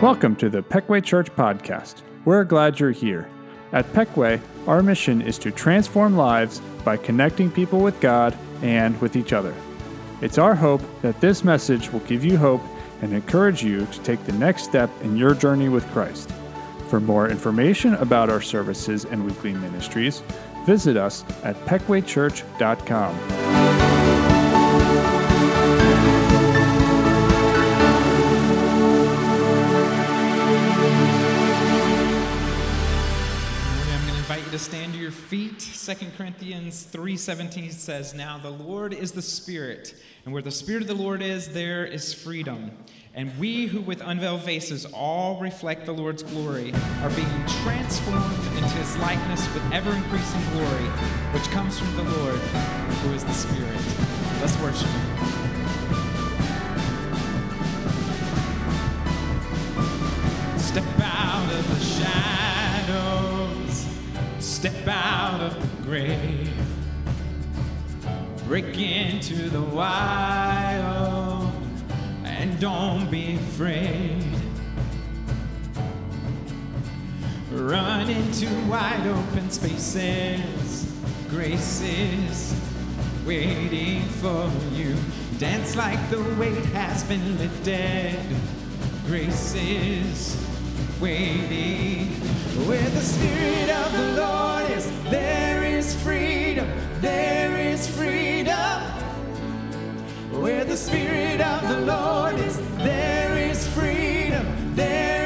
Welcome to the Pequea Church Podcast. We're glad you're here. At Pequea, our mission is to transform lives by connecting people with God and with each other. It's our hope that this message will give you hope and encourage you to take the next step in your journey with Christ. For more information about our services and weekly ministries, visit us at pequeachurch.com. to stand to your feet. 2 Corinthians 3:17 says, "Now the Lord is the Spirit, and where the Spirit of the Lord is, there is freedom. And we who with unveiled faces all reflect the Lord's glory are being transformed into his likeness with ever increasing glory, which comes from the Lord, who is the Spirit." Let's worship him. Grave, break into the wild, and don't be afraid. Run into wide open spaces, graces waiting for you. Dance like the weight has been lifted. Grace is waiting. Where the Spirit of the Lord is, there is freedom. There is freedom. Where the Spirit of the Lord is, there is freedom. There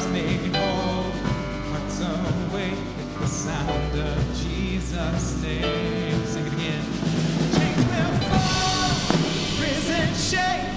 Life's made oh, whole, hearts awake at the sound of Jesus' name. Sing it again. Chains will fall, prison shake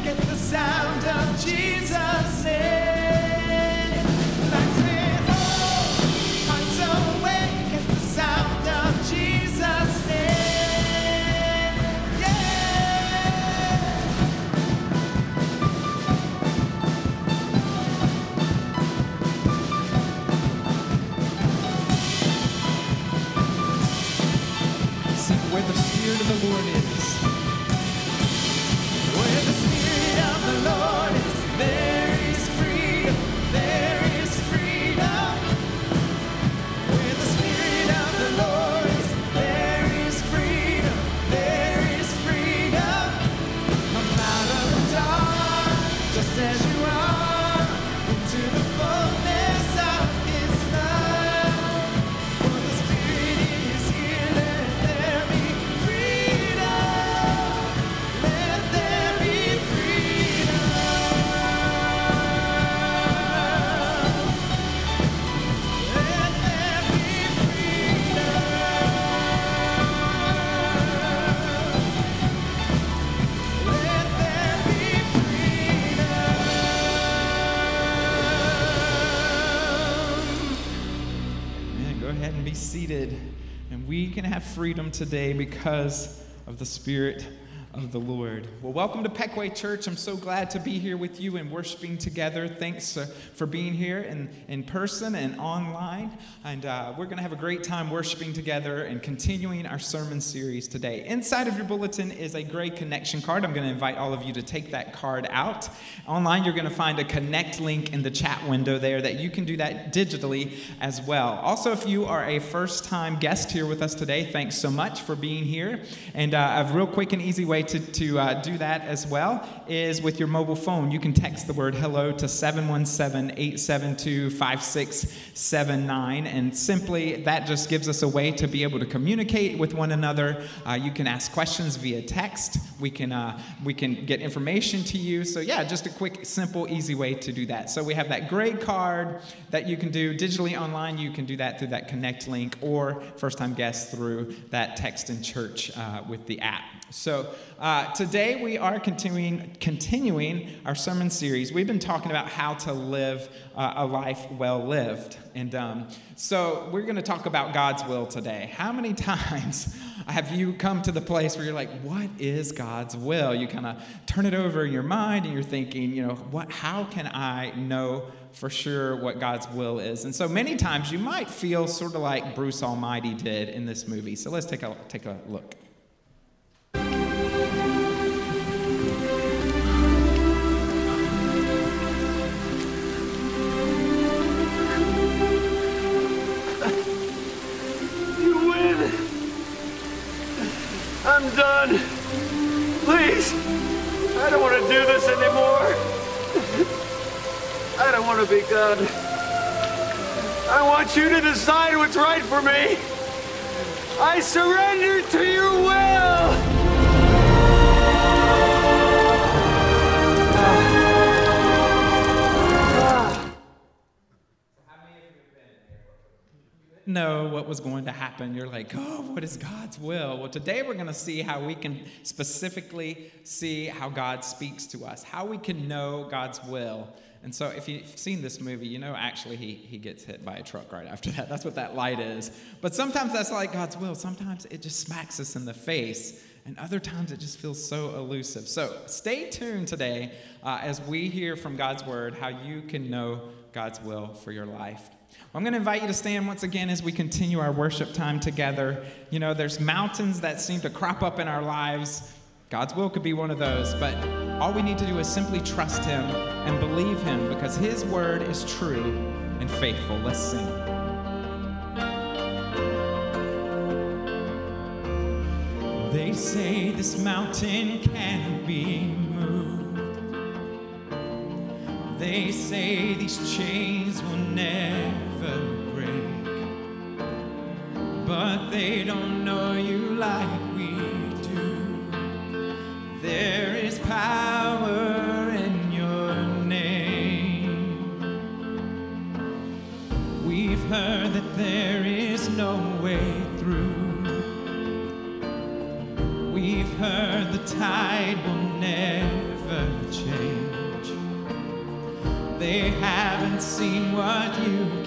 freedom today because of the Spirit of the Lord. Well, welcome to Pequea Church. I'm so glad to be here with you and worshiping together. Thanks uh, for being here in, in person and online. And uh, we're going to have a great time worshiping together and continuing our sermon series today. Inside of your bulletin is a gray connection card. I'm going to invite all of you to take that card out. Online, you're going to find a connect link in the chat window there that you can do that digitally as well. Also, if you are a first time guest here with us today, thanks so much for being here. And uh, a real quick and easy way to, to uh, do that as well is with your mobile phone. You can text the word hello to 717 872 5679. And simply, that just gives us a way to be able to communicate with one another. Uh, you can ask questions via text. We can, uh, we can get information to you. So, yeah, just a quick, simple, easy way to do that. So, we have that gray card that you can do digitally online. You can do that through that Connect link or first time guests through that text in church uh, with the app. So uh, today we are continuing continuing our sermon series. We've been talking about how to live uh, a life well lived, and um, so we're going to talk about God's will today. How many times have you come to the place where you're like, "What is God's will?" You kind of turn it over in your mind, and you're thinking, you know, what? How can I know? for sure what God's will is. And so many times you might feel sort of like Bruce Almighty did in this movie. So let's take a take a look. I'm done. Please. I don't want to do this anymore. I don't want to be God. I want you to decide what's right for me. I surrender to your will. Know what was going to happen. You're like, oh, what is God's will? Well, today we're going to see how we can specifically see how God speaks to us, how we can know God's will. And so, if you've seen this movie, you know actually he, he gets hit by a truck right after that. That's what that light is. But sometimes that's like God's will. Sometimes it just smacks us in the face. And other times it just feels so elusive. So, stay tuned today uh, as we hear from God's word how you can know God's will for your life. I'm going to invite you to stand once again as we continue our worship time together. You know, there's mountains that seem to crop up in our lives. God's will could be one of those, but all we need to do is simply trust Him and believe Him because His word is true and faithful. Let's sing. They say this mountain can be moved. They say these chains will never But they don't know you like we do. There is power in your name. We've heard that there is no way through. We've heard the tide will never change they haven't seen what you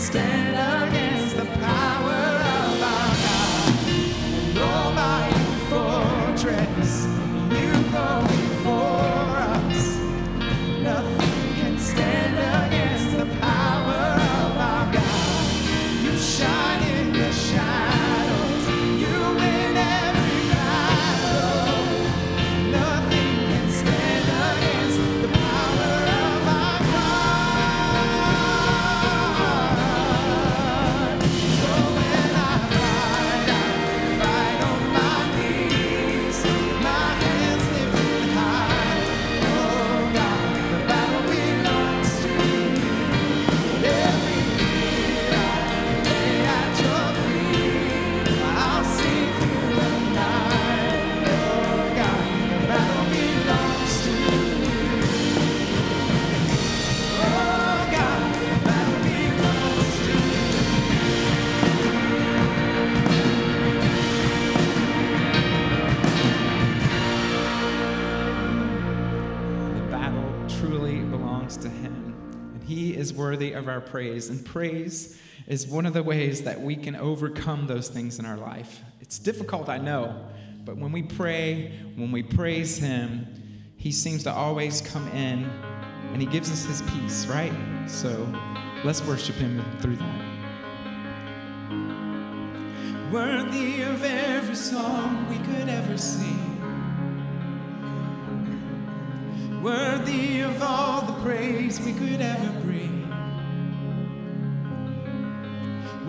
stand up. of our praise. And praise is one of the ways that we can overcome those things in our life. It's difficult, I know, but when we pray, when we praise Him, He seems to always come in and He gives us His peace, right? So let's worship Him through that. Worthy of every song we could ever sing worthy of all the praise we could ever bring.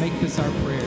make this our prayer.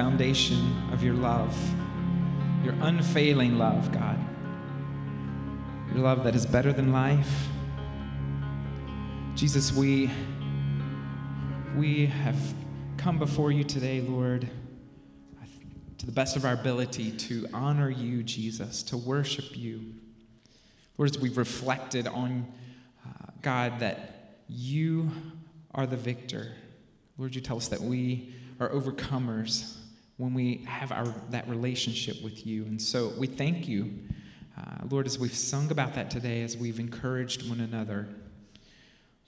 Foundation of your love, your unfailing love, God. Your love that is better than life. Jesus, we we have come before you today, Lord, to the best of our ability to honor you, Jesus, to worship you. Lord, as we've reflected on uh, God that you are the victor. Lord, you tell us that we are overcomers when we have our, that relationship with you. And so we thank you, uh, Lord, as we've sung about that today, as we've encouraged one another.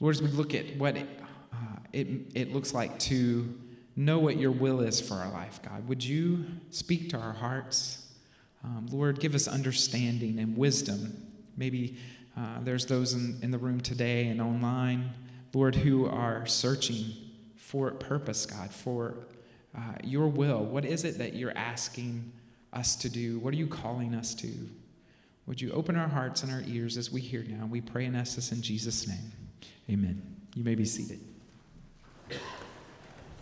Lord, as we look at what it, uh, it, it looks like to know what your will is for our life, God, would you speak to our hearts? Um, Lord, give us understanding and wisdom. Maybe uh, there's those in, in the room today and online, Lord, who are searching for purpose, God, for uh, your will. What is it that you're asking us to do? What are you calling us to? Would you open our hearts and our ears as we hear now? We pray and ask this in Jesus' name. Amen. You may be seated.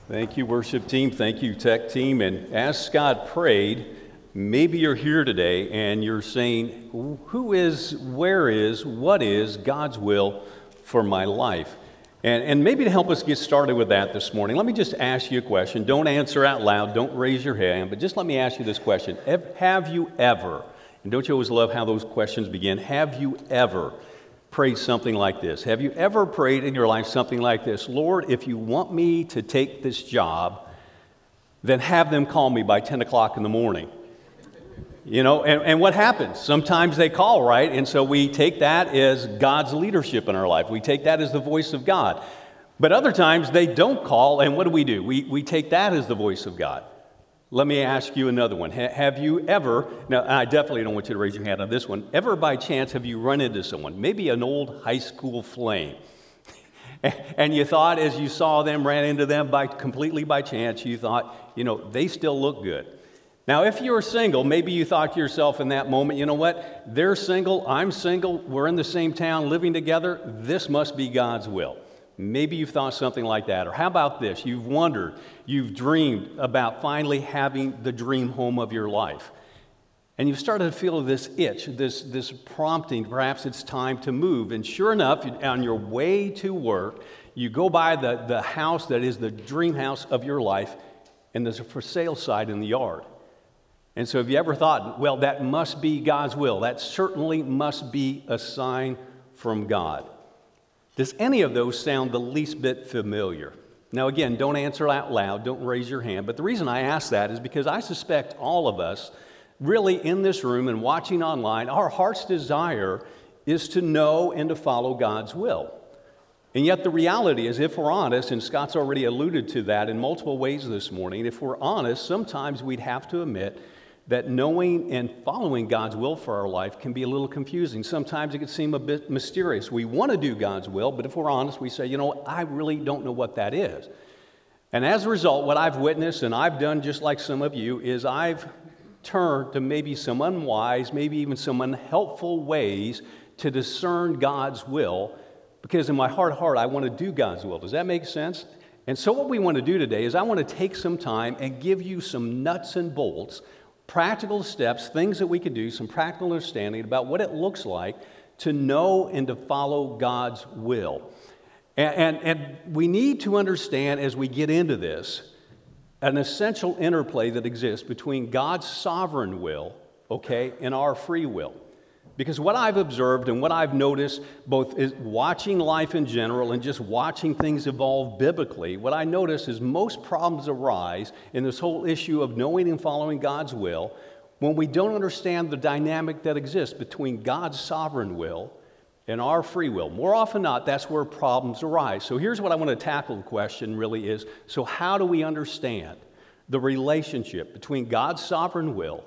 Thank you, worship team. Thank you, tech team. And as Scott prayed, Maybe you're here today and you're saying, Who is, where is, what is God's will for my life? And, and maybe to help us get started with that this morning, let me just ask you a question. Don't answer out loud, don't raise your hand, but just let me ask you this question Have you ever, and don't you always love how those questions begin? Have you ever prayed something like this? Have you ever prayed in your life something like this? Lord, if you want me to take this job, then have them call me by 10 o'clock in the morning. You know, and, and what happens? Sometimes they call, right? And so we take that as God's leadership in our life. We take that as the voice of God. But other times they don't call, and what do we do? We, we take that as the voice of God. Let me ask you another one. Ha- have you ever, now I definitely don't want you to raise your hand on this one, ever by chance have you run into someone, maybe an old high school flame, and you thought as you saw them, ran into them by completely by chance, you thought, you know, they still look good. Now, if you're single, maybe you thought to yourself in that moment, you know what? They're single, I'm single, we're in the same town living together. This must be God's will. Maybe you've thought something like that. Or how about this? You've wondered, you've dreamed about finally having the dream home of your life. And you've started to feel this itch, this, this prompting, perhaps it's time to move. And sure enough, on your way to work, you go by the, the house that is the dream house of your life, and there's a for sale sign in the yard. And so, have you ever thought, well, that must be God's will? That certainly must be a sign from God. Does any of those sound the least bit familiar? Now, again, don't answer out loud, don't raise your hand. But the reason I ask that is because I suspect all of us, really in this room and watching online, our heart's desire is to know and to follow God's will. And yet, the reality is, if we're honest, and Scott's already alluded to that in multiple ways this morning, if we're honest, sometimes we'd have to admit that knowing and following God's will for our life can be a little confusing. Sometimes it can seem a bit mysterious. We want to do God's will, but if we're honest, we say, you know, I really don't know what that is. And as a result, what I've witnessed, and I've done just like some of you, is I've turned to maybe some unwise, maybe even some unhelpful ways to discern God's will, because in my heart heart, I want to do God's will. Does that make sense? And so, what we want to do today is I want to take some time and give you some nuts and bolts practical steps, things that we could do, some practical understanding about what it looks like to know and to follow God's will. And, and, and, we need to understand as we get into this an essential interplay that exists between God's sovereign will, okay, and our free will. Because what I've observed and what I've noticed, both is watching life in general and just watching things evolve biblically, what I notice is most problems arise in this whole issue of knowing and following God's will when we don't understand the dynamic that exists between God's sovereign will and our free will. More often not, that's where problems arise. So here's what I want to tackle the question really is so, how do we understand the relationship between God's sovereign will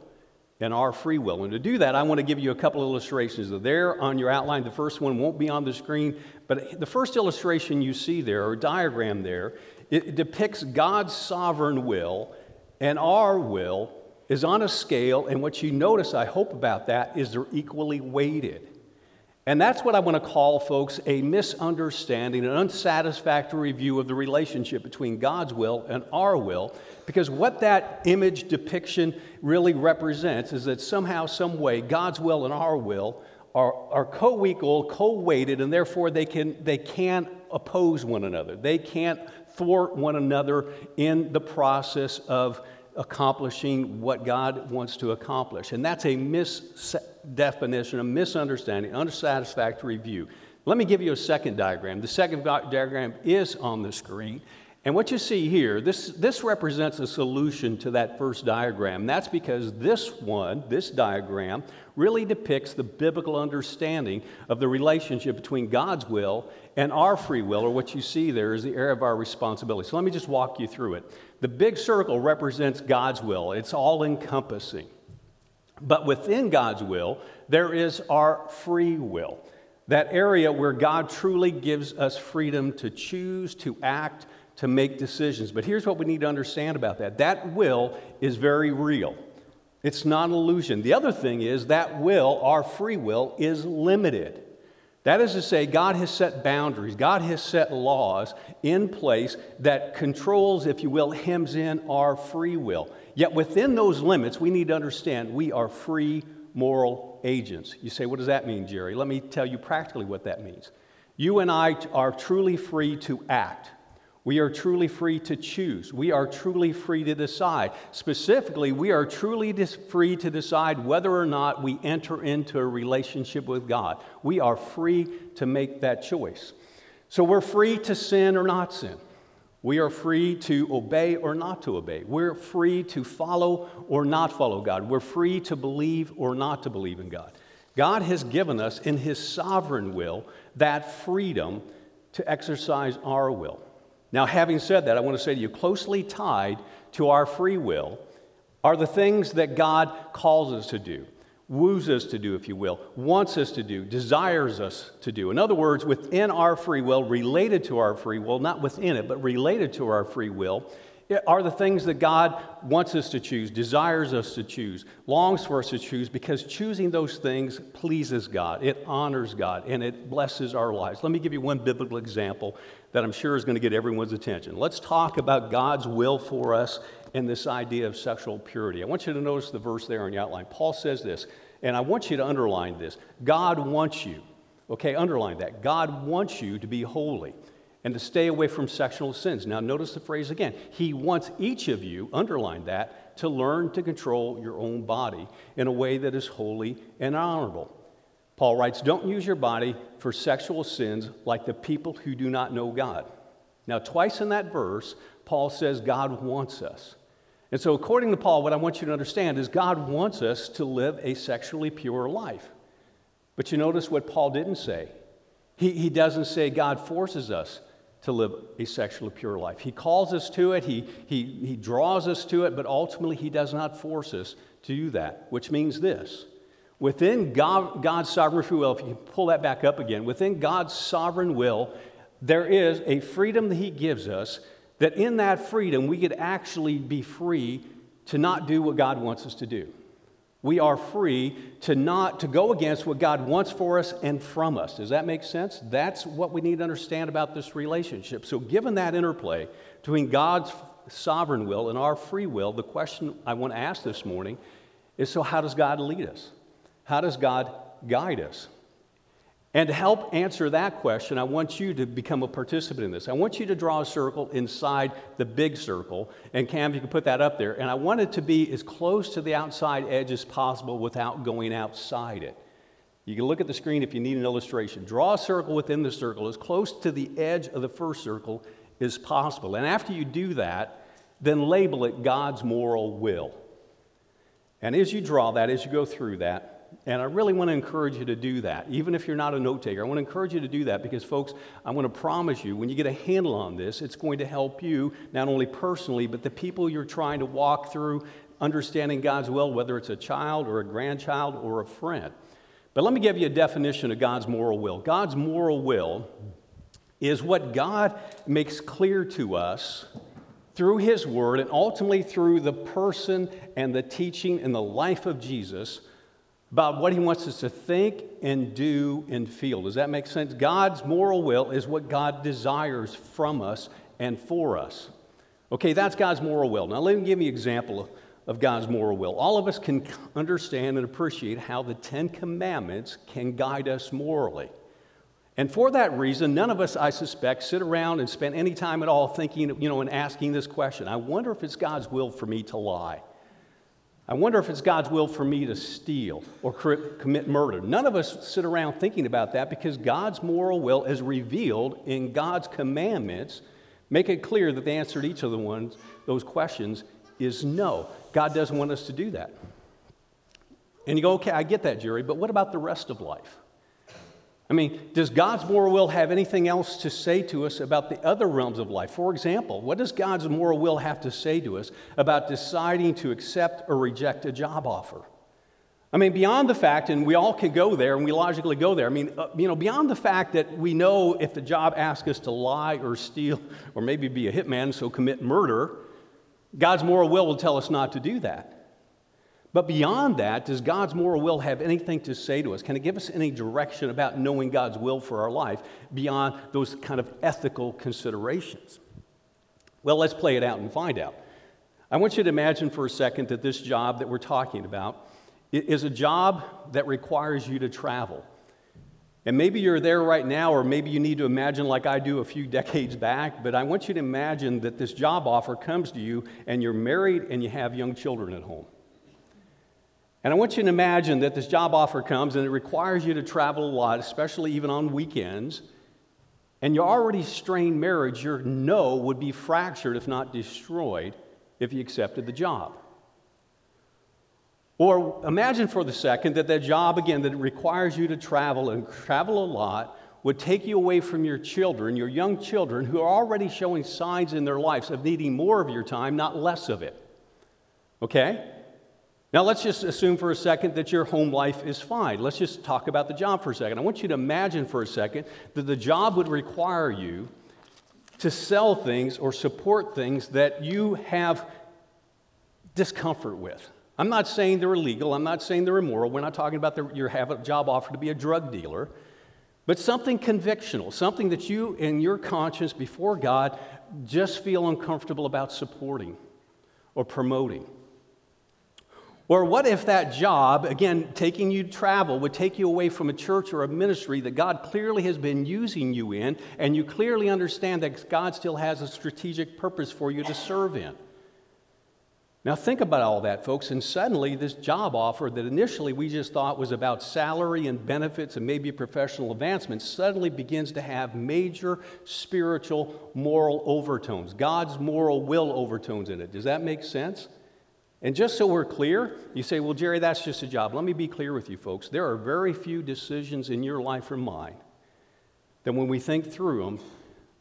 and our free will. And to do that, I want to give you a couple illustrations. There on your outline. The first one won't be on the screen, but the first illustration you see there, or diagram there, it depicts God's sovereign will, and our will is on a scale. And what you notice, I hope, about that is they're equally weighted. And that's what I want to call, folks, a misunderstanding, an unsatisfactory view of the relationship between God's will and our will. Because what that image depiction really represents is that somehow, some way, God's will and our will are, are co equal, co weighted, and therefore they, can, they can't oppose one another. They can't thwart one another in the process of accomplishing what God wants to accomplish. And that's a misdefinition, a misunderstanding, unsatisfactory view. Let me give you a second diagram. The second diagram is on the screen. And what you see here, this, this represents a solution to that first diagram. That's because this one, this diagram, really depicts the biblical understanding of the relationship between God's will and our free will, or what you see there is the area of our responsibility. So let me just walk you through it. The big circle represents God's will, it's all encompassing. But within God's will, there is our free will, that area where God truly gives us freedom to choose, to act, to make decisions. But here's what we need to understand about that that will is very real. It's not an illusion. The other thing is that will, our free will, is limited. That is to say, God has set boundaries, God has set laws in place that controls, if you will, hems in our free will. Yet within those limits, we need to understand we are free moral agents. You say, what does that mean, Jerry? Let me tell you practically what that means. You and I are truly free to act. We are truly free to choose. We are truly free to decide. Specifically, we are truly dis- free to decide whether or not we enter into a relationship with God. We are free to make that choice. So we're free to sin or not sin. We are free to obey or not to obey. We're free to follow or not follow God. We're free to believe or not to believe in God. God has given us, in His sovereign will, that freedom to exercise our will. Now, having said that, I want to say to you closely tied to our free will are the things that God calls us to do, woos us to do, if you will, wants us to do, desires us to do. In other words, within our free will, related to our free will, not within it, but related to our free will, are the things that God wants us to choose, desires us to choose, longs for us to choose, because choosing those things pleases God. It honors God and it blesses our lives. Let me give you one biblical example that I'm sure is going to get everyone's attention. Let's talk about God's will for us and this idea of sexual purity. I want you to notice the verse there in the outline. Paul says this, and I want you to underline this God wants you, okay, underline that. God wants you to be holy and to stay away from sexual sins. Now, notice the phrase again. He wants each of you, underline that, to learn to control your own body in a way that is holy and honorable. Paul writes, Don't use your body for sexual sins like the people who do not know God. Now, twice in that verse, Paul says God wants us. And so, according to Paul, what I want you to understand is God wants us to live a sexually pure life. But you notice what Paul didn't say. He, he doesn't say God forces us to live a sexually pure life. He calls us to it, he, he, he draws us to it, but ultimately he does not force us to do that, which means this. Within God, God's sovereign free will, if you pull that back up again, within God's sovereign will, there is a freedom that He gives us that in that freedom we could actually be free to not do what God wants us to do. We are free to not to go against what God wants for us and from us. Does that make sense? That's what we need to understand about this relationship. So given that interplay between God's sovereign will and our free will, the question I want to ask this morning is so how does God lead us? How does God guide us? And to help answer that question, I want you to become a participant in this. I want you to draw a circle inside the big circle. And Cam, you can put that up there. And I want it to be as close to the outside edge as possible without going outside it. You can look at the screen if you need an illustration. Draw a circle within the circle as close to the edge of the first circle as possible. And after you do that, then label it God's moral will. And as you draw that, as you go through that, and I really want to encourage you to do that, even if you're not a note taker. I want to encourage you to do that because, folks, I want to promise you when you get a handle on this, it's going to help you not only personally, but the people you're trying to walk through understanding God's will, whether it's a child or a grandchild or a friend. But let me give you a definition of God's moral will. God's moral will is what God makes clear to us through His Word and ultimately through the person and the teaching and the life of Jesus about what he wants us to think and do and feel. Does that make sense? God's moral will is what God desires from us and for us. Okay, that's God's moral will. Now, let me give you an example of God's moral will. All of us can understand and appreciate how the Ten Commandments can guide us morally. And for that reason, none of us, I suspect, sit around and spend any time at all thinking, you know, and asking this question I wonder if it's God's will for me to lie. I wonder if it's God's will for me to steal or commit murder. None of us sit around thinking about that because God's moral will is revealed in God's commandments. Make it clear that the answer to each of the ones, those questions is no. God doesn't want us to do that. And you go, okay, I get that, Jerry, but what about the rest of life? I mean, does God's moral will have anything else to say to us about the other realms of life? For example, what does God's moral will have to say to us about deciding to accept or reject a job offer? I mean, beyond the fact, and we all can go there and we logically go there, I mean, uh, you know, beyond the fact that we know if the job asks us to lie or steal or maybe be a hitman, so commit murder, God's moral will will tell us not to do that. But beyond that, does God's moral will have anything to say to us? Can it give us any direction about knowing God's will for our life beyond those kind of ethical considerations? Well, let's play it out and find out. I want you to imagine for a second that this job that we're talking about is a job that requires you to travel. And maybe you're there right now, or maybe you need to imagine, like I do a few decades back, but I want you to imagine that this job offer comes to you and you're married and you have young children at home. And I want you to imagine that this job offer comes and it requires you to travel a lot, especially even on weekends. And your already strained marriage, your no would be fractured, if not destroyed, if you accepted the job. Or imagine for the second that that job, again, that requires you to travel and travel a lot, would take you away from your children, your young children, who are already showing signs in their lives of needing more of your time, not less of it. Okay? Now, let's just assume for a second that your home life is fine. Let's just talk about the job for a second. I want you to imagine for a second that the job would require you to sell things or support things that you have discomfort with. I'm not saying they're illegal, I'm not saying they're immoral. We're not talking about the, you have a job offer to be a drug dealer, but something convictional, something that you, in your conscience before God, just feel uncomfortable about supporting or promoting. Or what if that job, again, taking you to travel, would take you away from a church or a ministry that God clearly has been using you in, and you clearly understand that God still has a strategic purpose for you to serve in? Now, think about all that, folks, and suddenly this job offer that initially we just thought was about salary and benefits and maybe professional advancement suddenly begins to have major spiritual, moral overtones, God's moral will overtones in it. Does that make sense? And just so we're clear, you say, well, Jerry, that's just a job. Let me be clear with you, folks. There are very few decisions in your life or mine that, when we think through them,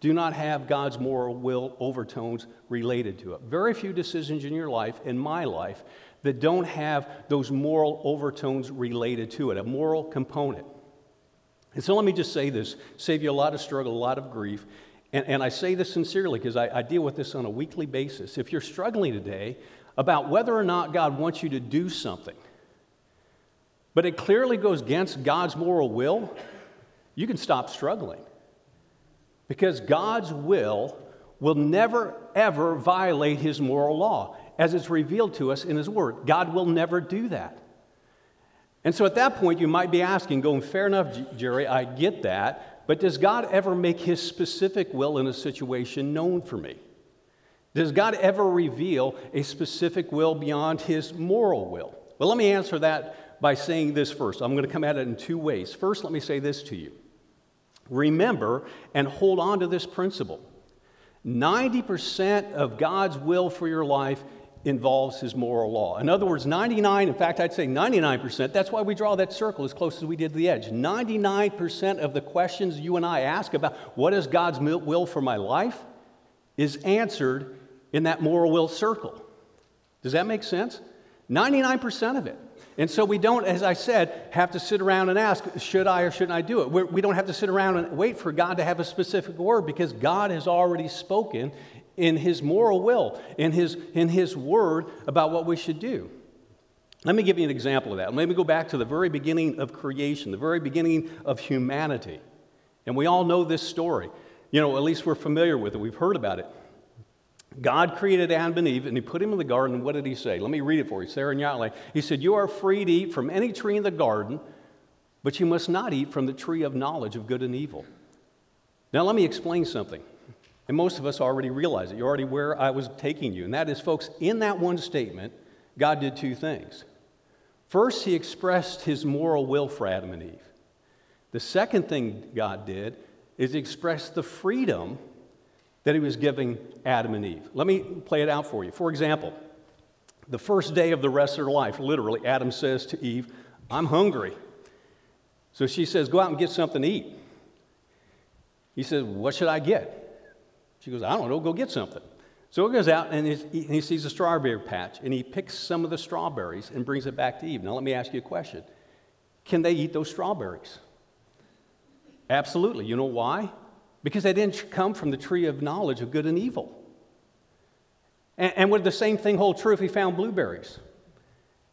do not have God's moral will overtones related to it. Very few decisions in your life, in my life, that don't have those moral overtones related to it, a moral component. And so let me just say this save you a lot of struggle, a lot of grief. And, and I say this sincerely because I, I deal with this on a weekly basis. If you're struggling today, about whether or not God wants you to do something, but it clearly goes against God's moral will, you can stop struggling. Because God's will will never, ever violate His moral law, as it's revealed to us in His Word. God will never do that. And so at that point, you might be asking, going, fair enough, Jerry, I get that, but does God ever make His specific will in a situation known for me? Does God ever reveal a specific will beyond his moral will? Well, let me answer that by saying this first. I'm going to come at it in two ways. First, let me say this to you. Remember and hold on to this principle 90% of God's will for your life involves his moral law. In other words, 99, in fact, I'd say 99%, that's why we draw that circle as close as we did to the edge. 99% of the questions you and I ask about what is God's will for my life is answered in that moral will circle. Does that make sense? 99% of it. And so we don't, as I said, have to sit around and ask, should I or shouldn't I do it? We're, we do not have to sit around and wait for God to have a specific word because God has already spoken in His moral will, in His, in his word about what we should do. Let me give you an example of that. Let me go back to the very beginning of creation, the very beginning of humanity. And we all know this story. You know, at least we're familiar with it, we've heard about it. God created Adam and Eve and he put him in the garden. What did he say? Let me read it for you. Sarah and Yahweh. He said, You are free to eat from any tree in the garden, but you must not eat from the tree of knowledge of good and evil. Now, let me explain something. And most of us already realize it. You're already where I was taking you. And that is, folks, in that one statement, God did two things. First, he expressed his moral will for Adam and Eve. The second thing God did is he expressed the freedom that he was giving Adam and Eve. Let me play it out for you. For example, the first day of the rest of their life, literally, Adam says to Eve, I'm hungry. So she says, Go out and get something to eat. He says, What should I get? She goes, I don't know, go get something. So he goes out and he sees a strawberry patch and he picks some of the strawberries and brings it back to Eve. Now, let me ask you a question Can they eat those strawberries? Absolutely. You know why? Because they didn't come from the tree of knowledge of good and evil. And, and would the same thing hold true if he found blueberries?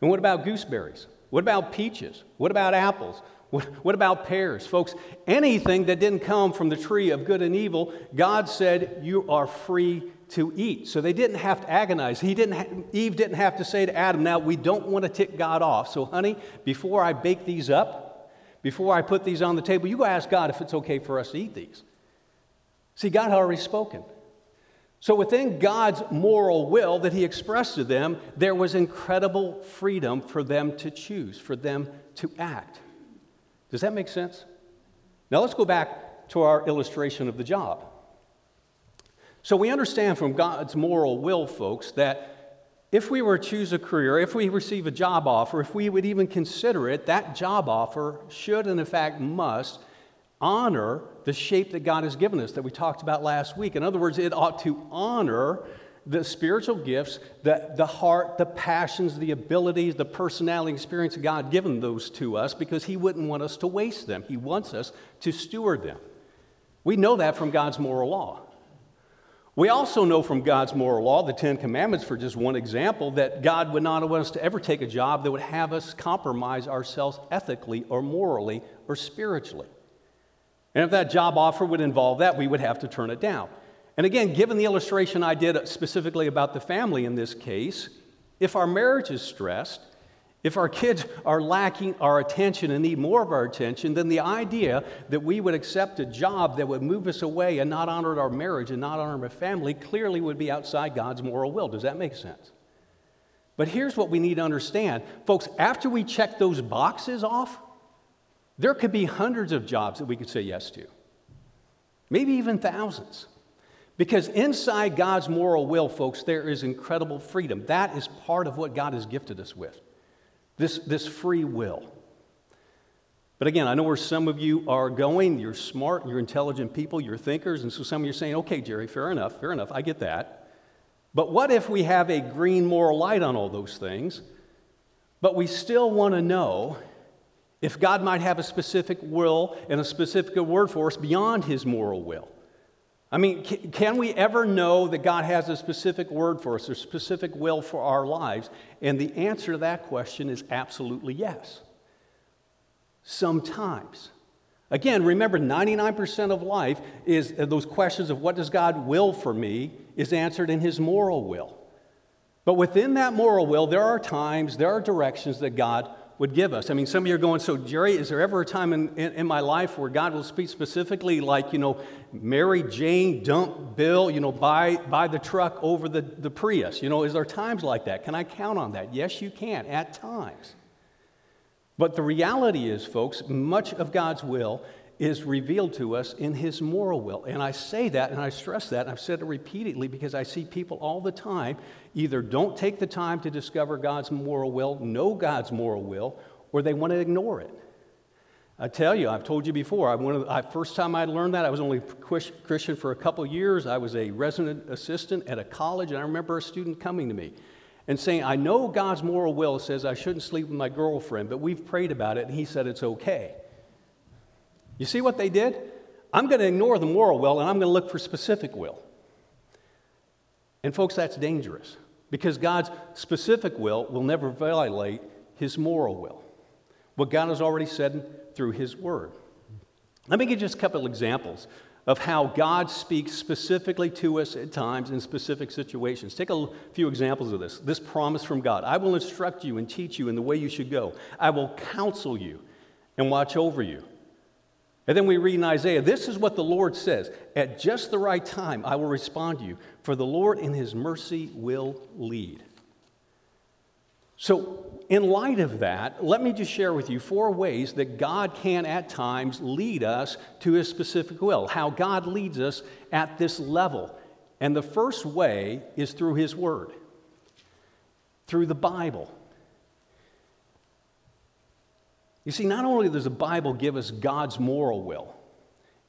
And what about gooseberries? What about peaches? What about apples? What, what, about pears? Folks, anything that didn't come from the tree of good and evil, God said you are free to eat. So they didn't have to agonize. He didn't ha- Eve didn't have to say to Adam, now we don't want to tick God off. So, honey, before I bake these up, before I put these on the table, you go ask God if it's okay for us to eat these. See, God had already spoken. So, within God's moral will that He expressed to them, there was incredible freedom for them to choose, for them to act. Does that make sense? Now, let's go back to our illustration of the job. So, we understand from God's moral will, folks, that if we were to choose a career, if we receive a job offer, if we would even consider it, that job offer should and, in fact, must honor the shape that God has given us that we talked about last week. In other words, it ought to honor the spiritual gifts, the, the heart, the passions, the abilities, the personality experience God given those to us because He wouldn't want us to waste them. He wants us to steward them. We know that from God's moral law. We also know from God's moral law, the Ten Commandments, for just one example, that God would not want us to ever take a job that would have us compromise ourselves ethically or morally or spiritually. And if that job offer would involve that, we would have to turn it down. And again, given the illustration I did specifically about the family in this case, if our marriage is stressed, if our kids are lacking our attention and need more of our attention, then the idea that we would accept a job that would move us away and not honor our marriage and not honor our family clearly would be outside God's moral will. Does that make sense? But here's what we need to understand. Folks, after we check those boxes off, there could be hundreds of jobs that we could say yes to, maybe even thousands. Because inside God's moral will, folks, there is incredible freedom. That is part of what God has gifted us with this, this free will. But again, I know where some of you are going. You're smart, you're intelligent people, you're thinkers. And so some of you are saying, okay, Jerry, fair enough, fair enough, I get that. But what if we have a green moral light on all those things, but we still want to know if God might have a specific will and a specific word for us beyond his moral will. I mean, can we ever know that God has a specific word for us, a specific will for our lives? And the answer to that question is absolutely yes. Sometimes. Again, remember 99% of life is uh, those questions of what does God will for me is answered in his moral will. But within that moral will, there are times, there are directions that God would give us. I mean, some of you are going, so Jerry, is there ever a time in, in, in, my life where God will speak specifically like, you know, Mary Jane, dump Bill, you know, buy, buy the truck over the, the Prius? You know, is there times like that? Can I count on that? Yes, you can, at times. But the reality is, folks, much of God's will is revealed to us in his moral will. And I say that and I stress that, and I've said it repeatedly because I see people all the time either don't take the time to discover God's moral will, know God's moral will, or they want to ignore it. I tell you, I've told you before, I, one the, I, first time I learned that, I was only Christian for a couple years. I was a resident assistant at a college, and I remember a student coming to me and saying, I know God's moral will says I shouldn't sleep with my girlfriend, but we've prayed about it, and he said it's okay. You see what they did? I'm going to ignore the moral will and I'm going to look for specific will. And, folks, that's dangerous because God's specific will will never violate his moral will. What God has already said through his word. Let me give just a couple examples of how God speaks specifically to us at times in specific situations. Take a few examples of this. This promise from God I will instruct you and teach you in the way you should go, I will counsel you and watch over you. And then we read in Isaiah, this is what the Lord says At just the right time, I will respond to you, for the Lord in his mercy will lead. So, in light of that, let me just share with you four ways that God can at times lead us to his specific will, how God leads us at this level. And the first way is through his word, through the Bible. You see, not only does the Bible give us God's moral will,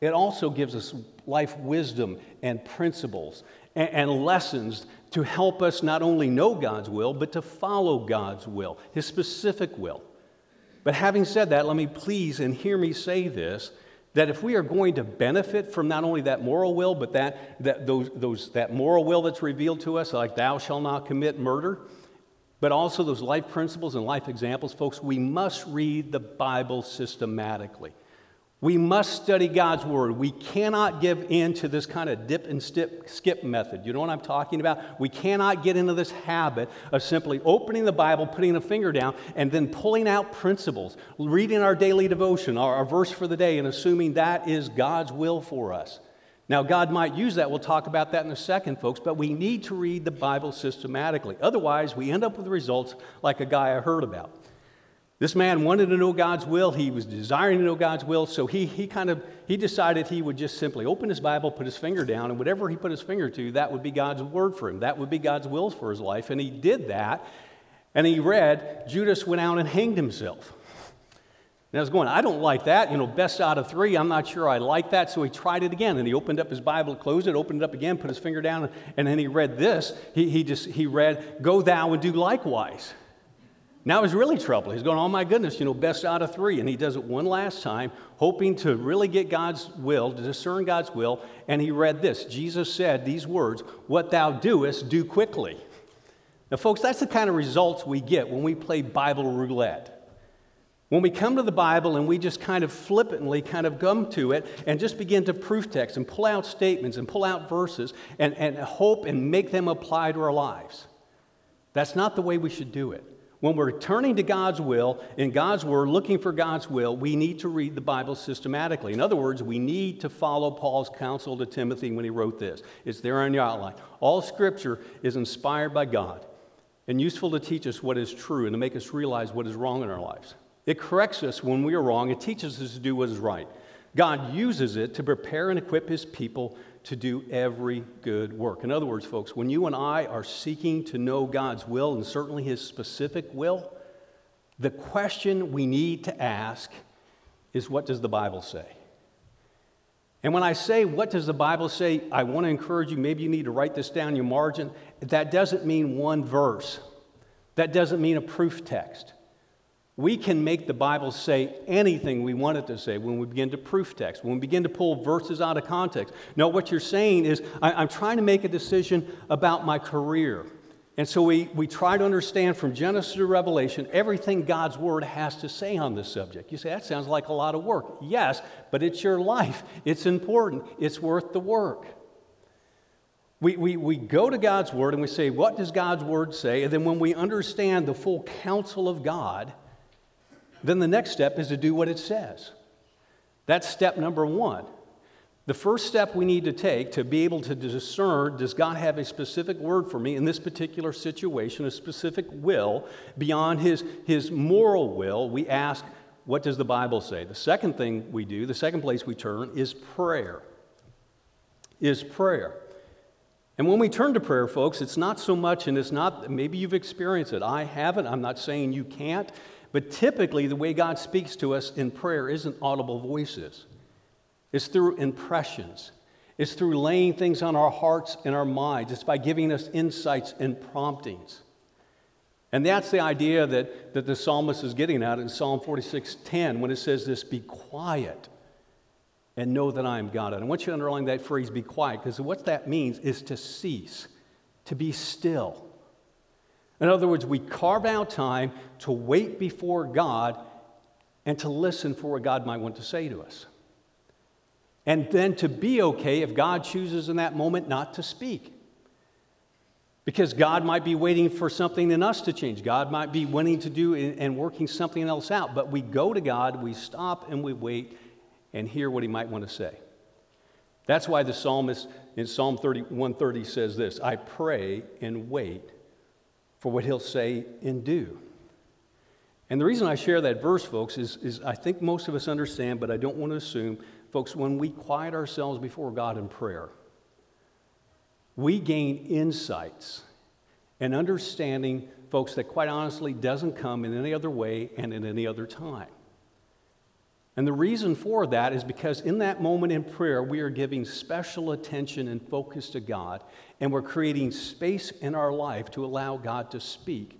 it also gives us life wisdom and principles and, and, lessons to help us not only know God's will, but to follow God's will, His specific will. But having said that, let me please and hear me say this that if we are going to benefit from not only that moral will, but that, that, those, those, that moral will that's revealed to us, like thou shalt not commit murder, but also those life principles and life examples, folks, we must read the Bible systematically. We must study God's Word. We cannot give in to this kind of dip and skip, skip method. You know what I'm talking about? We cannot get into this habit of simply opening the Bible, putting a finger down, and then pulling out principles, reading our daily devotion, our, our verse for the day, and assuming that is God's will for us. Now, God might use that. We'll talk about that in a second, folks, but we need to read the Bible systematically. Otherwise, we end up with results like a guy I heard about. This man wanted to know God's will. He was desiring to know God's will. So he, he kind of he decided he would just simply open his Bible, put his finger down, and whatever he put his finger to, that would be God's word for him. That would be God's will for his life. And he did that. And he read, Judas went out and hanged himself. And I was going, I don't like that. You know, best out of three, I'm not sure I like that. So he tried it again. And he opened up his Bible, closed it, opened it up again, put his finger down, and then he read this. He, he just he read, Go thou and do likewise. Now he's really troubled. He's going, oh my goodness, you know, best out of three. And he does it one last time, hoping to really get God's will, to discern God's will. And he read this Jesus said these words, What thou doest, do quickly. Now, folks, that's the kind of results we get when we play Bible roulette. When we come to the Bible and we just kind of flippantly kind of come to it and just begin to proof text and pull out statements and pull out verses and, and hope and make them apply to our lives. That's not the way we should do it. When we're turning to God's will, in God's Word, looking for God's will, we need to read the Bible systematically. In other words, we need to follow Paul's counsel to Timothy when he wrote this. It's there on your outline. All Scripture is inspired by God and useful to teach us what is true and to make us realize what is wrong in our lives. It corrects us when we are wrong, it teaches us to do what is right. God uses it to prepare and equip His people to do every good work. In other words, folks, when you and I are seeking to know God's will and certainly His specific will, the question we need to ask is what does the Bible say? And when I say, what does the Bible say, I want to encourage you, maybe you need to write this down in your margin. That doesn't mean one verse, that doesn't mean a proof text. We can make the Bible say anything we want it to say when we begin to proof text, when we begin to pull verses out of context. No, what you're saying is, I, am trying to make a decision about my career. And so we, we try to understand from Genesis to Revelation everything God's Word has to say on this subject. You say, that sounds like a lot of work. Yes, but it's your life. It's important. It's worth the work. We, we, we go to God's Word and we say, What does God's Word say? And then when we understand the full counsel of God, then the next step is to do what it says. That's step number one. The first step we need to take to be able to discern does God have a specific word for me in this particular situation, a specific will beyond his, his moral will? We ask, what does the Bible say? The second thing we do, the second place we turn, is prayer. Is prayer. And when we turn to prayer, folks, it's not so much, and it's not, maybe you've experienced it. I haven't. I'm not saying you can't. But typically, the way God speaks to us in prayer isn't audible voices, it's through impressions. It's through laying things on our hearts and our minds. It's by giving us insights and promptings. And that's the idea that, that the psalmist is getting at in Psalm 46:10 when it says this, be quiet and know that I am God. And I want you to underline that phrase, be quiet, because what that means is to cease, to be still. In other words, we carve out time to wait before God and to listen for what God might want to say to us. And then to be okay if God chooses in that moment not to speak. Because God might be waiting for something in us to change. God might be wanting to do and working something else out. But we go to God, we stop and we wait and hear what He might want to say. That's why the psalmist in Psalm 30, 130 says this I pray and wait for what he'll say and do. And the reason I share that verse, folks, is, is I think most of us understand, but I don't want to assume, folks, when we quiet ourselves before God in prayer, we gain insights and understanding, folks, that quite honestly doesn't come in any other way and in any other time. And the reason for that is because in that moment in prayer, we are giving special attention and focus to God, and we're creating space in our life to allow God to speak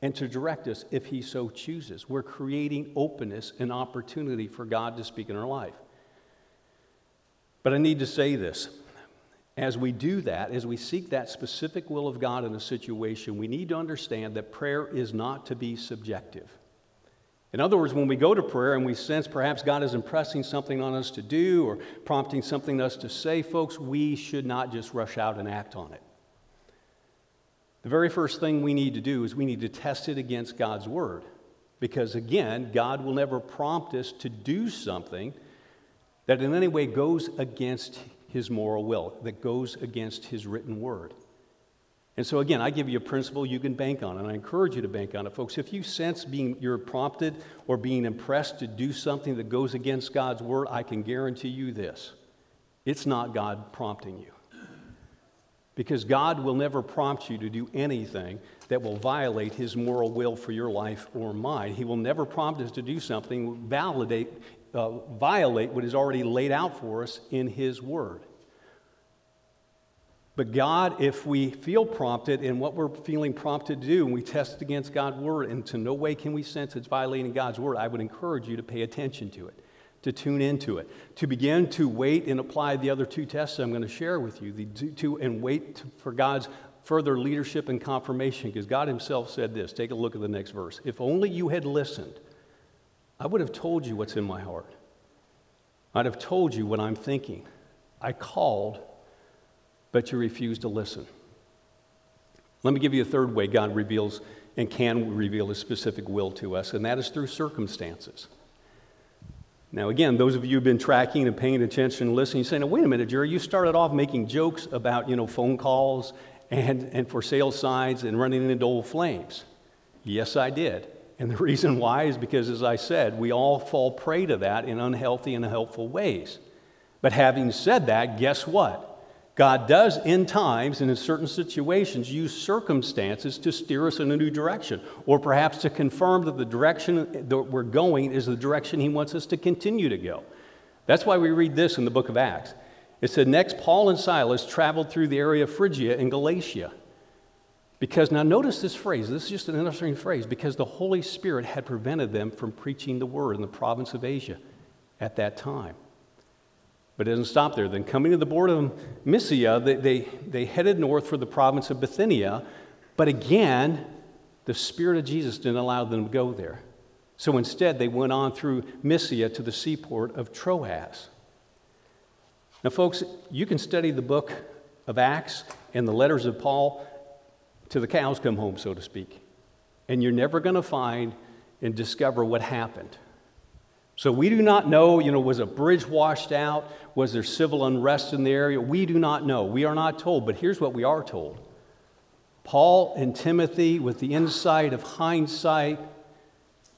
and to direct us if He so chooses. We're creating openness and opportunity for God to speak in our life. But I need to say this as we do that, as we seek that specific will of God in a situation, we need to understand that prayer is not to be subjective. In other words, when we go to prayer and we sense perhaps God is impressing something on us to do or prompting something us to say, folks, we should not just rush out and act on it. The very first thing we need to do is we need to test it against God's word. Because again, God will never prompt us to do something that in any way goes against his moral will, that goes against his written word. And so, again, I give you a principle you can bank on, and I encourage you to bank on it, folks. If you sense being you're prompted or being impressed to do something that goes against God's word, I can guarantee you this it's not God prompting you. Because God will never prompt you to do anything that will violate his moral will for your life or mine. He will never prompt us to do something validate uh, violate what is already laid out for us in His Word. But God, if we feel prompted in what we're feeling prompted to do, and we test against God's Word, and to no way can we sense it's violating God's Word, I would encourage you to pay attention to it, to tune into it, to begin to wait and apply the other two tests I'm going to share with you, the two, and wait for God's further leadership and confirmation, because God Himself said this. Take a look at the next verse. If only you had listened I would have told you what's in my heart. I'd have told you what I'm thinking. I called, but you refuse to listen. Let me give you a third way God reveals and can reveal his specific will to us, and that is through circumstances. Now, again, those of you who've been tracking and paying attention and listening, you say, now, wait a minute, Jerry, you started off making jokes about, you know, phone calls and, and for sale signs and running into old flames. Yes, I did. And the reason why is because, as I said, we all fall prey to that in unhealthy and unhelpful ways. But having said that, guess what? God does, in times and in certain situations, use circumstances to steer us in a new direction, or perhaps to confirm that the direction that we're going is the direction He wants us to continue to go. That's why we read this in the book of Acts. It said, Next, Paul and Silas traveled through the area of Phrygia and Galatia. Because now notice this phrase, this is just an interesting phrase, because the Holy Spirit had prevented them from preaching the word in the province of Asia at that time. But it doesn't stop there. Then, coming to the border of Mysia, they, they, they headed north for the province of Bithynia. But again, the Spirit of Jesus didn't allow them to go there. So instead, they went on through Mysia to the seaport of Troas. Now, folks, you can study the book of Acts and the letters of Paul till the cows come home, so to speak. And you're never going to find and discover what happened. So we do not know, you know, was a bridge washed out? Was there civil unrest in the area? We do not know. We are not told, but here's what we are told. Paul and Timothy, with the insight of hindsight,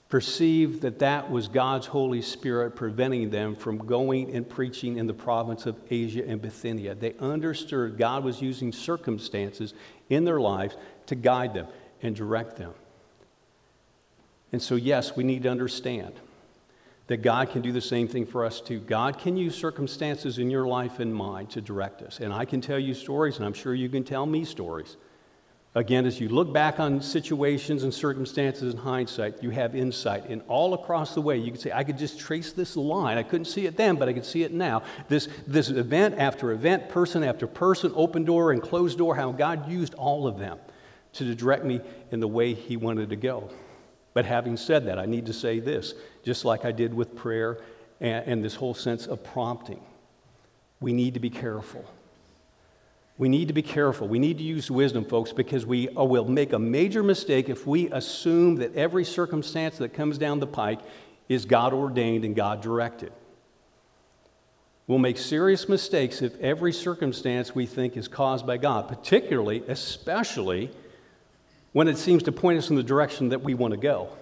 perceived that that was God's Holy Spirit preventing them from going and preaching in the province of Asia and Bithynia. They understood God was using circumstances in their lives to guide them and direct them. And so, yes, we need to understand that God can do the same thing for us too. God can use circumstances in your life and mine to direct us. And I can tell you stories, and I'm sure you can tell me stories Again, as you look back on situations and circumstances in hindsight, you have insight. And all across the way, you can say, I could just trace this line. I couldn't see it then, but I can see it now. This, this event after event, person after person, open door and closed door, how God used all of them to direct me in the way He wanted to go. But having said that, I need to say this, just like I did with prayer and, and this whole sense of prompting. We need to be careful we need to be careful. We need to use wisdom, folks, because we uh, will make a major mistake if we assume that every circumstance that comes down the pike is God ordained and God directed. We'll make serious mistakes if every circumstance we think is caused by God, particularly, especially when it seems to point us in the direction that we want to go.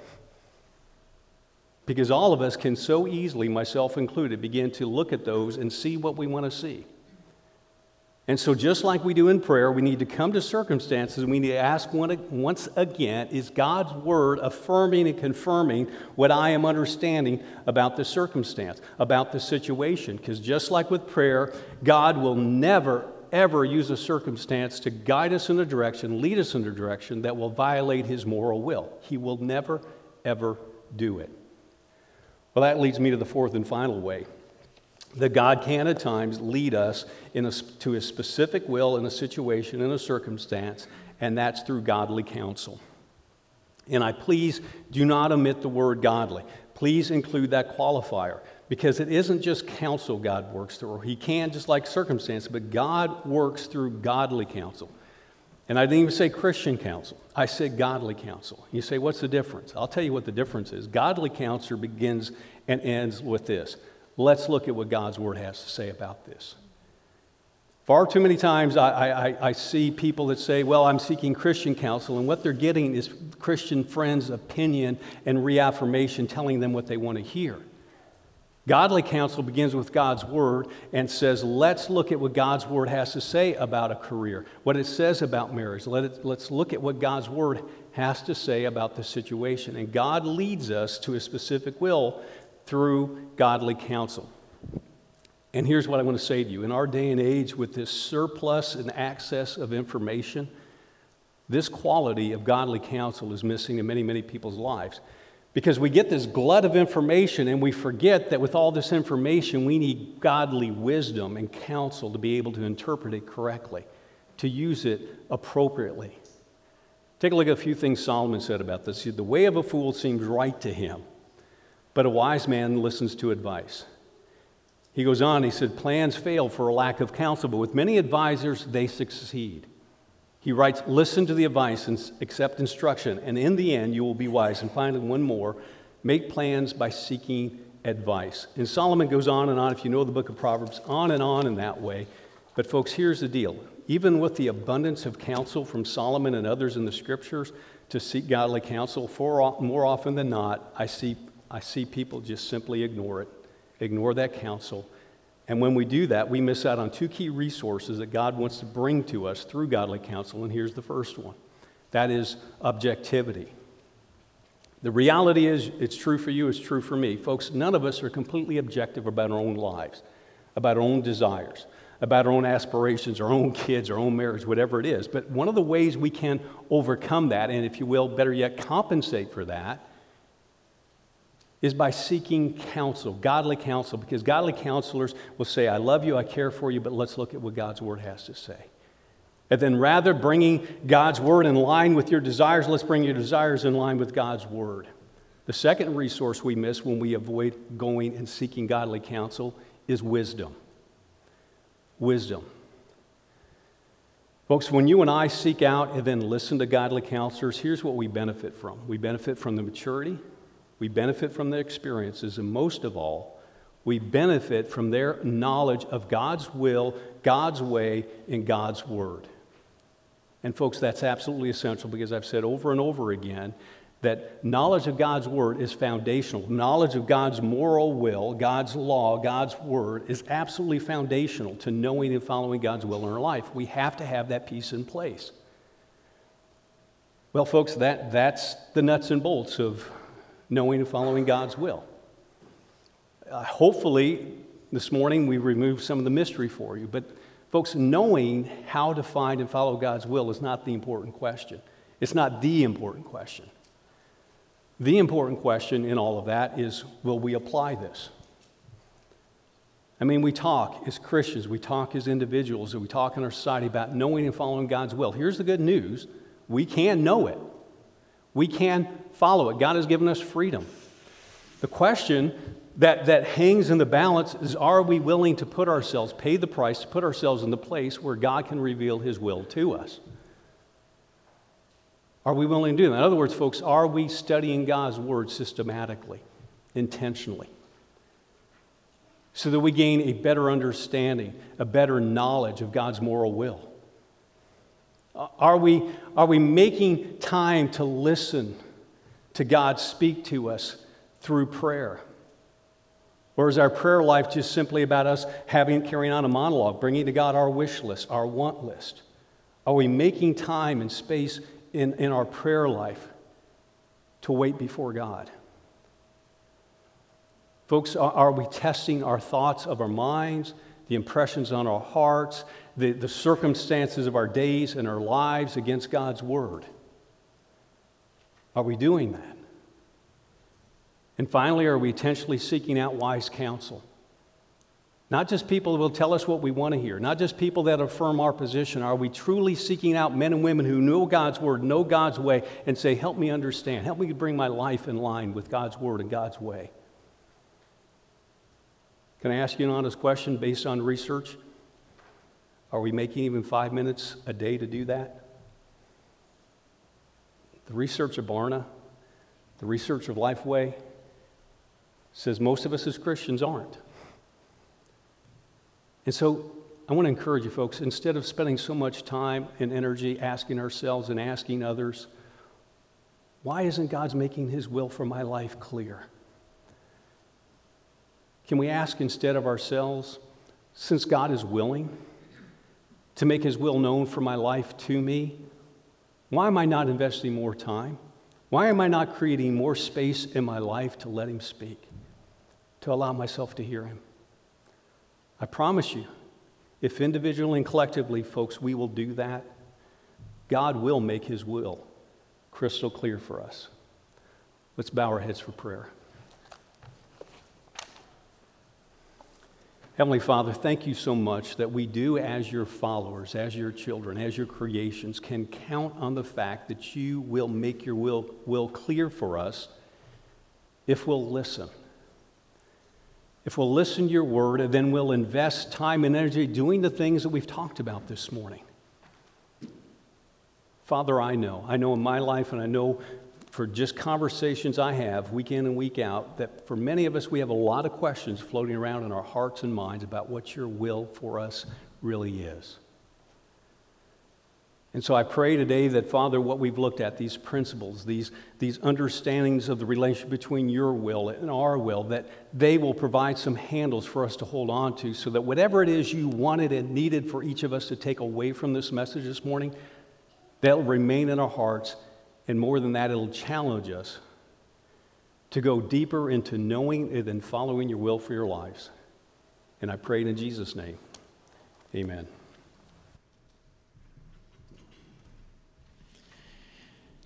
Because all of us can so easily, myself included, begin to look at those and see what we want to see. And so, just like we do in prayer, we need to come to circumstances and we need to ask once again is God's word affirming and confirming what I am understanding about the circumstance, about the situation? Because just like with prayer, God will never, ever use a circumstance to guide us in a direction, lead us in a direction that will violate his moral will. He will never, ever do it. Well, that leads me to the fourth and final way that God can at times lead us in a, to a specific will in a situation, in a circumstance, and that's through godly counsel. And I please do not omit the word godly. Please include that qualifier because it isn't just counsel God works through. He can just like circumstance, but God works through godly counsel. And I didn't even say Christian counsel. I said godly counsel. You say, what's the difference? I'll tell you what the difference is. Godly counsel begins and ends with this. Let's look at what God's word has to say about this. Far too many times I, I, I, see people that say, Well, I'm seeking Christian counsel, and what they're getting is Christian friends' opinion and reaffirmation telling them what they want to hear. Godly counsel begins with God's word and says, let's look at what God's word has to say about a career, what it says about marriage. Let it, let's look at what God's word has to say about the situation. And God leads us to a specific will through godly counsel. And here's what I want to say to you. In our day and age, with this surplus and access of information, this quality of godly counsel is missing in many, many people's lives. Because we get this glut of information and we forget that with all this information, we need godly wisdom and counsel to be able to interpret it correctly, to use it appropriately. Take a look at a few things Solomon said about this. The way of a fool seems right to him, but a wise man listens to advice. He goes on, he said, Plans fail for a lack of counsel, but with many advisors, they succeed. He writes, Listen to the advice and accept instruction, and in the end, you will be wise. And finally, one more make plans by seeking advice. And Solomon goes on and on, if you know the book of Proverbs, on and on in that way. But, folks, here's the deal. Even with the abundance of counsel from Solomon and others in the scriptures to seek godly counsel, for, more often than not, I see, I see people just simply ignore it, ignore that counsel, and when we do that, we miss out on two key resources that God wants to bring to us through godly counsel. And here's the first one that is objectivity. The reality is, it's true for you, it's true for me. Folks, none of us are completely objective about our own lives, about our own desires, about our own aspirations, our own kids, our own marriage, whatever it is. But one of the ways we can overcome that, and if you will, better yet, compensate for that, is by seeking counsel, godly counsel, because godly counselors will say, I love you, I care for you, but let's look at what God's word has to say. And then rather bringing God's word in line with your desires, let's bring your desires in line with God's word. The second resource we miss when we avoid going and seeking godly counsel is wisdom. Wisdom. Folks, when you and I seek out and then listen to godly counselors, here's what we benefit from. We benefit from the maturity, we benefit from their experiences, and most of all, we benefit from their knowledge of God's will, God's way, and God's word. And, folks, that's absolutely essential because I've said over and over again that knowledge of God's word is foundational. Knowledge of God's moral will, God's law, God's word is absolutely foundational to knowing and following God's will in our life. We have to have that piece in place. Well, folks, that, that's the nuts and bolts of knowing and following God's will. Uh, hopefully, this morning we removed some of the mystery for you. But, folks, knowing how to find and follow God's will is not the important question. It's not the important question. The important question in all of that is will we apply this? I mean, we talk as Christians, we talk as individuals, and we talk in our society about knowing and following God's will. Here's the good news we can know it, we can follow it. God has given us freedom. The question that, that hangs in the balance is are we willing to put ourselves, pay the price, to put ourselves in the place where God can reveal His will to us? Are we willing to do that? In other words, folks, are we studying God's Word systematically, intentionally? So that we gain a better understanding, a better knowledge of God's moral will. Are we, are we making time to listen to God speak to us through prayer? Or is our prayer life just simply about us having carrying on a monologue, bringing to God our wish list, our want list? Are we making time and space in, in our prayer life to wait before God? Folks, are, are we testing our thoughts of our minds, the impressions on our hearts, the, the circumstances of our days and our lives against God's Word? Are we doing that? And finally, are we intentionally seeking out wise counsel? Not just people that will tell us what we want to hear, not just people that affirm our position. Are we truly seeking out men and women who know God's word, know God's way, and say, Help me understand, help me bring my life in line with God's word and God's way? Can I ask you an honest question based on research? Are we making even five minutes a day to do that? The research of Barna, the research of Lifeway, says most of us as Christians aren't. And so I want to encourage you folks, instead of spending so much time and energy asking ourselves and asking others, why isn't God's making his will for my life clear? Can we ask instead of ourselves, since God is willing to make his will known for my life to me, why am I not investing more time? Why am I not creating more space in my life to let him speak, to allow myself to hear him? I promise you, if individually and collectively, folks, we will do that, God will make his will crystal clear for us. Let's bow our heads for prayer. Heavenly Father, thank you so much that we do, as your followers, as your children, as your creations, can count on the fact that you will make your will, will clear for us if we'll listen. If we'll listen to your word, and then we'll invest time and energy doing the things that we've talked about this morning. Father, I know. I know in my life, and I know for just conversations I have week in and week out that for many of us, we have a lot of questions floating around in our hearts and minds about what your will for us really is. And so I pray today that, Father, what we've looked at, these principles, these, these understandings of the relationship between your will and our will, that they will provide some handles for us to hold on to so that whatever it is you wanted and needed for each of us to take away from this message this morning, they'll remain in our hearts and more than that, it'll challenge us to go deeper into knowing and following your will for your lives. And I pray in Jesus' name. Amen.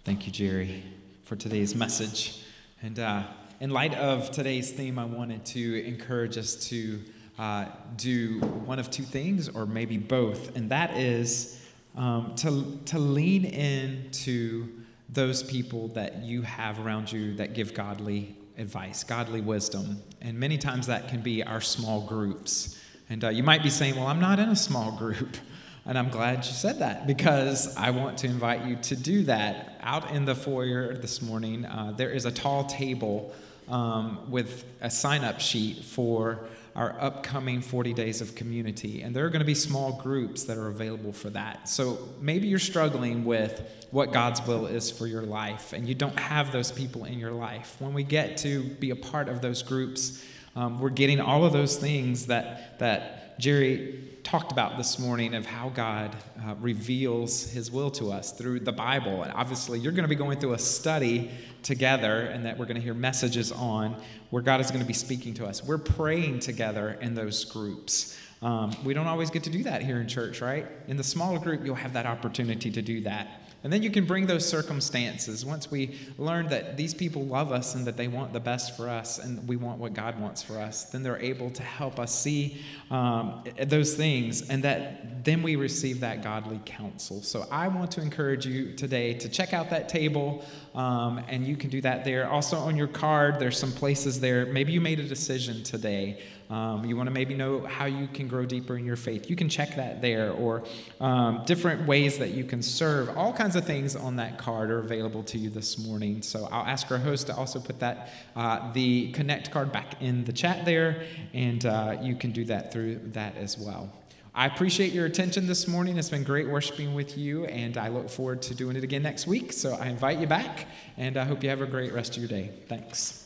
Thank you, Jerry, for today's message. And uh, in light of today's theme, I wanted to encourage us to uh, do one of two things, or maybe both, and that is um, to, to lean into those people that you have around you that give godly advice, godly wisdom. And many times that can be our small groups. And uh, you might be saying, Well, I'm not in a small group. And I'm glad you said that because I want to invite you to do that. Out in the foyer this morning, uh, there is a tall table um, with a sign up sheet for our upcoming 40 days of community. And there are going to be small groups that are available for that. So maybe you're struggling with what God's will is for your life and you don't have those people in your life. When we get to be a part of those groups, um, we're getting all of those things that, that Jerry talked about this morning of how God uh, reveals his will to us through the Bible. And obviously, you're going to be going through a study together and that we're going to hear messages on where God is going to be speaking to us. We're praying together in those groups. Um, we don't always get to do that here in church, right? In the smaller group, you'll have that opportunity to do that. And then you can bring those circumstances. Once we learn that these people love us and that they want the best for us and we want what God wants for us, then they're able to help us see um, those things and that then we receive that godly counsel. So I want to encourage you today to check out that table um, and you can do that there. Also on your card, there's some places there. Maybe you made a decision today um, you want to maybe know how you can grow deeper in your faith. You can check that there, or um, different ways that you can serve. All kinds of things on that card are available to you this morning. So I'll ask our host to also put that uh, the connect card back in the chat there, and uh, you can do that through that as well. I appreciate your attention this morning. It's been great worshiping with you, and I look forward to doing it again next week. So I invite you back, and I hope you have a great rest of your day. Thanks.